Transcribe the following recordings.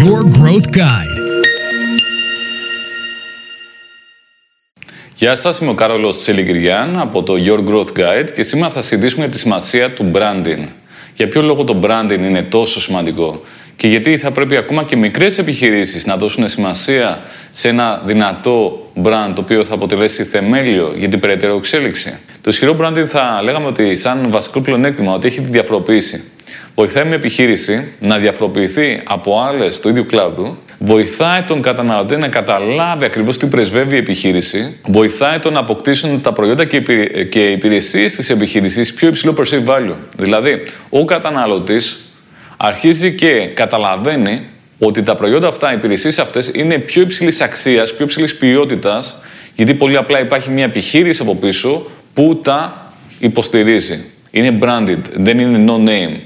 Your Growth Guide. Γεια σας, είμαι ο Κάρολος Τσελικυριάν από το Your Growth Guide και σήμερα θα συζητήσουμε τη σημασία του branding. Για ποιο λόγο το branding είναι τόσο σημαντικό και γιατί θα πρέπει ακόμα και μικρές επιχειρήσεις να δώσουν σημασία σε ένα δυνατό brand το οποίο θα αποτελέσει θεμέλιο για την περαιτέρω εξέλιξη. Το ισχυρό branding θα λέγαμε ότι σαν βασικό πλεονέκτημα ότι έχει τη διαφοροποίηση. Βοηθάει μια επιχείρηση να διαφοροποιηθεί από άλλες του ίδιου κλάδου, βοηθάει τον καταναλωτή να καταλάβει ακριβώς τι πρεσβεύει η επιχείρηση, βοηθάει τον να αποκτήσουν τα προϊόντα και οι υπηρεσίες της επιχείρησης πιο υψηλό perceived value. Δηλαδή, ο καταναλωτής αρχίζει και καταλαβαίνει ότι τα προϊόντα αυτά, οι υπηρεσίες αυτές είναι πιο υψηλής αξίας, πιο υψηλής ποιότητας, γιατί πολύ απλά υπάρχει μια επιχείρηση από πίσω που τα υποστηρίζει. Είναι branded, δεν είναι no name.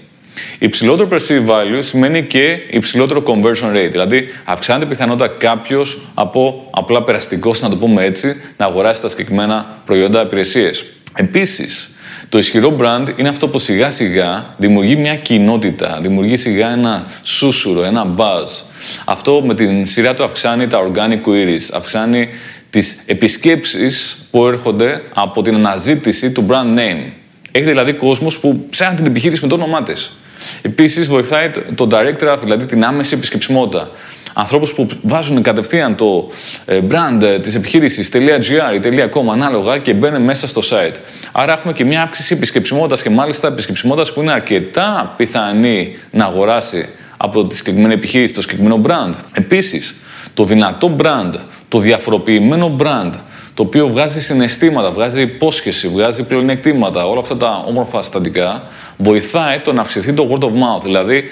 Υψηλότερο perceived value σημαίνει και υψηλότερο conversion rate. Δηλαδή, αυξάνεται η πιθανότητα κάποιος από απλά περαστικό, να το πούμε έτσι, να αγοράσει τα συγκεκριμένα προϊόντα υπηρεσίες. Επίσης, το ισχυρό brand είναι αυτό που σιγά σιγά δημιουργεί μια κοινότητα, δημιουργεί σιγά ένα σούσουρο, ένα buzz. Αυτό με την σειρά του αυξάνει τα organic queries, αυξάνει τις επισκέψεις που έρχονται από την αναζήτηση του brand name. Έχετε δηλαδή κόσμος που ψάχνει την επιχείρηση με το όνομά της. Επίσης, βοηθάει το direct traffic, δηλαδή την άμεση επισκεψιμότητα. Ανθρώπους που βάζουν κατευθείαν το ε, brand ε, της επιχείρησης .gr ή .com ανάλογα και μπαίνουν μέσα στο site. Άρα έχουμε και μια αύξηση επισκεψιμότητας και μάλιστα επισκεψιμότητας που είναι αρκετά πιθανή να αγοράσει από τη συγκεκριμένη επιχείρηση το συγκεκριμένο brand. Επίσης, το δυνατό brand, το διαφοροποιημένο brand, το οποίο βγάζει συναισθήματα, βγάζει υπόσχεση, βγάζει πλεονεκτήματα, όλα αυτά τα όμορφα στατικά, βοηθάει το να αυξηθεί το word of mouth. Δηλαδή,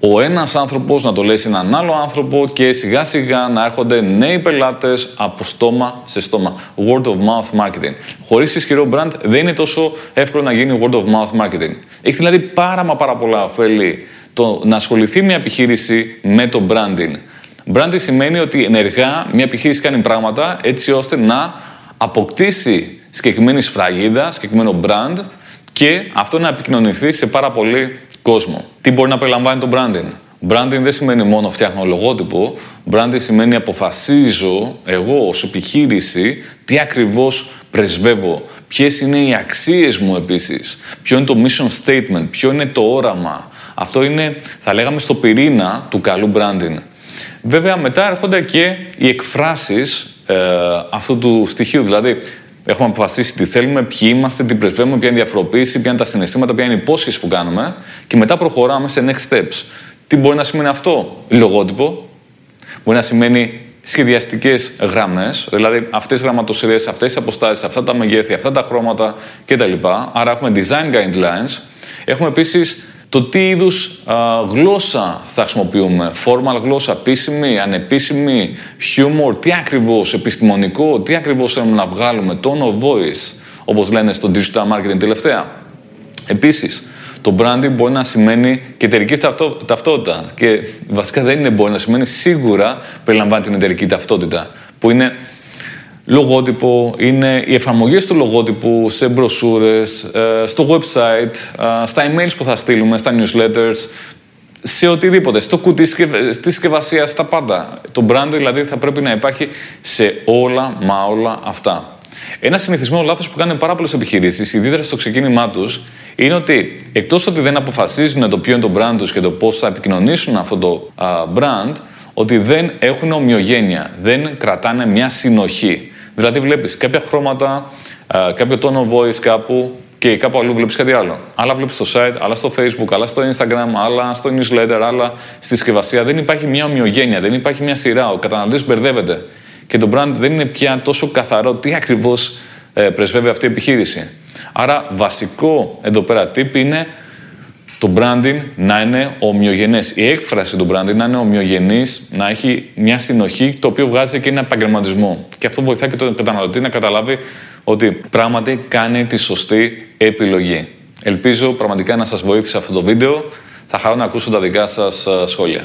ο ένας άνθρωπος να το λέει σε έναν άλλο άνθρωπο και σιγά σιγά να έρχονται νέοι πελάτες από στόμα σε στόμα. Word of mouth marketing. Χωρίς ισχυρό brand δεν είναι τόσο εύκολο να γίνει word of mouth marketing. Έχει δηλαδή πάρα μα πάρα πολλά ωφέλη το να ασχοληθεί μια επιχείρηση με το branding. Branding σημαίνει ότι ενεργά μια επιχείρηση κάνει πράγματα έτσι ώστε να αποκτήσει συγκεκριμένη σφραγίδα, συγκεκριμένο brand και αυτό να επικοινωνηθεί σε πάρα πολύ κόσμο. Τι μπορεί να περιλαμβάνει το branding; Branding δεν σημαίνει μόνο φτιάχνω λογότυπο. Branding σημαίνει αποφασίζω εγώ ως επιχείρηση τι ακριβώς πρεσβεύω. Ποιες είναι οι αξίες μου επίσης. Ποιο είναι το mission statement. Ποιο είναι το όραμα. Αυτό είναι, θα λέγαμε, στο πυρήνα του καλού branding. Βέβαια, μετά έρχονται και οι εκφράσεις ε, αυτού του στοιχείου. Δηλαδή, έχουμε αποφασίσει τι θέλουμε, ποιοι είμαστε, τι πρεσβεύουμε, ποια είναι η διαφοροποίηση, ποια είναι τα συναισθήματα, ποια είναι η υπόσχεση που κάνουμε και μετά προχωράμε σε next steps. Τι μπορεί να σημαίνει αυτό, λογότυπο, μπορεί να σημαίνει σχεδιαστικές γραμμές, δηλαδή αυτές τι γραμματοσυρέ, αυτές τι αποστάσεις, αυτά τα μεγέθη, αυτά τα χρώματα κτλ. Άρα έχουμε design guidelines. Έχουμε επίσης το τι είδους γλώσσα θα χρησιμοποιούμε. Formal γλώσσα, επίσημη, ανεπίσημη, humor, τι ακριβώς, επιστημονικό, τι ακριβώς θέλουμε να βγάλουμε, tone of voice, όπως λένε στο digital marketing τελευταία. Επίσης, το branding μπορεί να σημαίνει και εταιρική ταυτότητα. Και βασικά δεν είναι μπορεί να σημαίνει, σίγουρα περιλαμβάνει την εταιρική ταυτότητα. Που είναι λογότυπο, είναι οι εφαρμογές του λογότυπου σε μπροσούρες, ε, στο website, ε, στα emails που θα στείλουμε, στα newsletters, σε οτιδήποτε, στο κουτί στη συσκευασίας, στα πάντα. Το brand δηλαδή θα πρέπει να υπάρχει σε όλα μα όλα αυτά. Ένα συνηθισμένο λάθος που κάνουν πάρα πολλές επιχειρήσεις, ιδιαίτερα στο ξεκίνημά τους, είναι ότι εκτός ότι δεν αποφασίζουν το ποιο είναι το brand τους και το πώς θα επικοινωνήσουν αυτό το brand, ότι δεν έχουν ομοιογένεια, δεν κρατάνε μια συνοχή. Δηλαδή βλέπεις κάποια χρώματα, κάποιο τόνο voice κάπου και κάπου αλλού βλέπεις κάτι άλλο. Άλλα βλέπεις στο site, άλλα στο facebook, άλλα στο instagram, άλλα στο newsletter, άλλα στη συσκευασία. Δεν υπάρχει μια ομοιογένεια, δεν υπάρχει μια σειρά. Ο καταναλωτής μπερδεύεται. Και το brand δεν είναι πια τόσο καθαρό τι ακριβώς ε, πρεσβεύει αυτή η επιχείρηση. Άρα, βασικό εδώ πέρα tip είναι το branding να είναι ομοιογενές. Η έκφραση του branding να είναι ομοιογενής, να έχει μια συνοχή, το οποίο βγάζει και ένα επαγγελματισμό. Και αυτό βοηθάει και τον καταναλωτή να καταλάβει ότι πράγματι κάνει τη σωστή επιλογή. Ελπίζω πραγματικά να σας βοήθησε αυτό το βίντεο. Θα χαρώ να ακούσω τα δικά σας ε, σχόλια.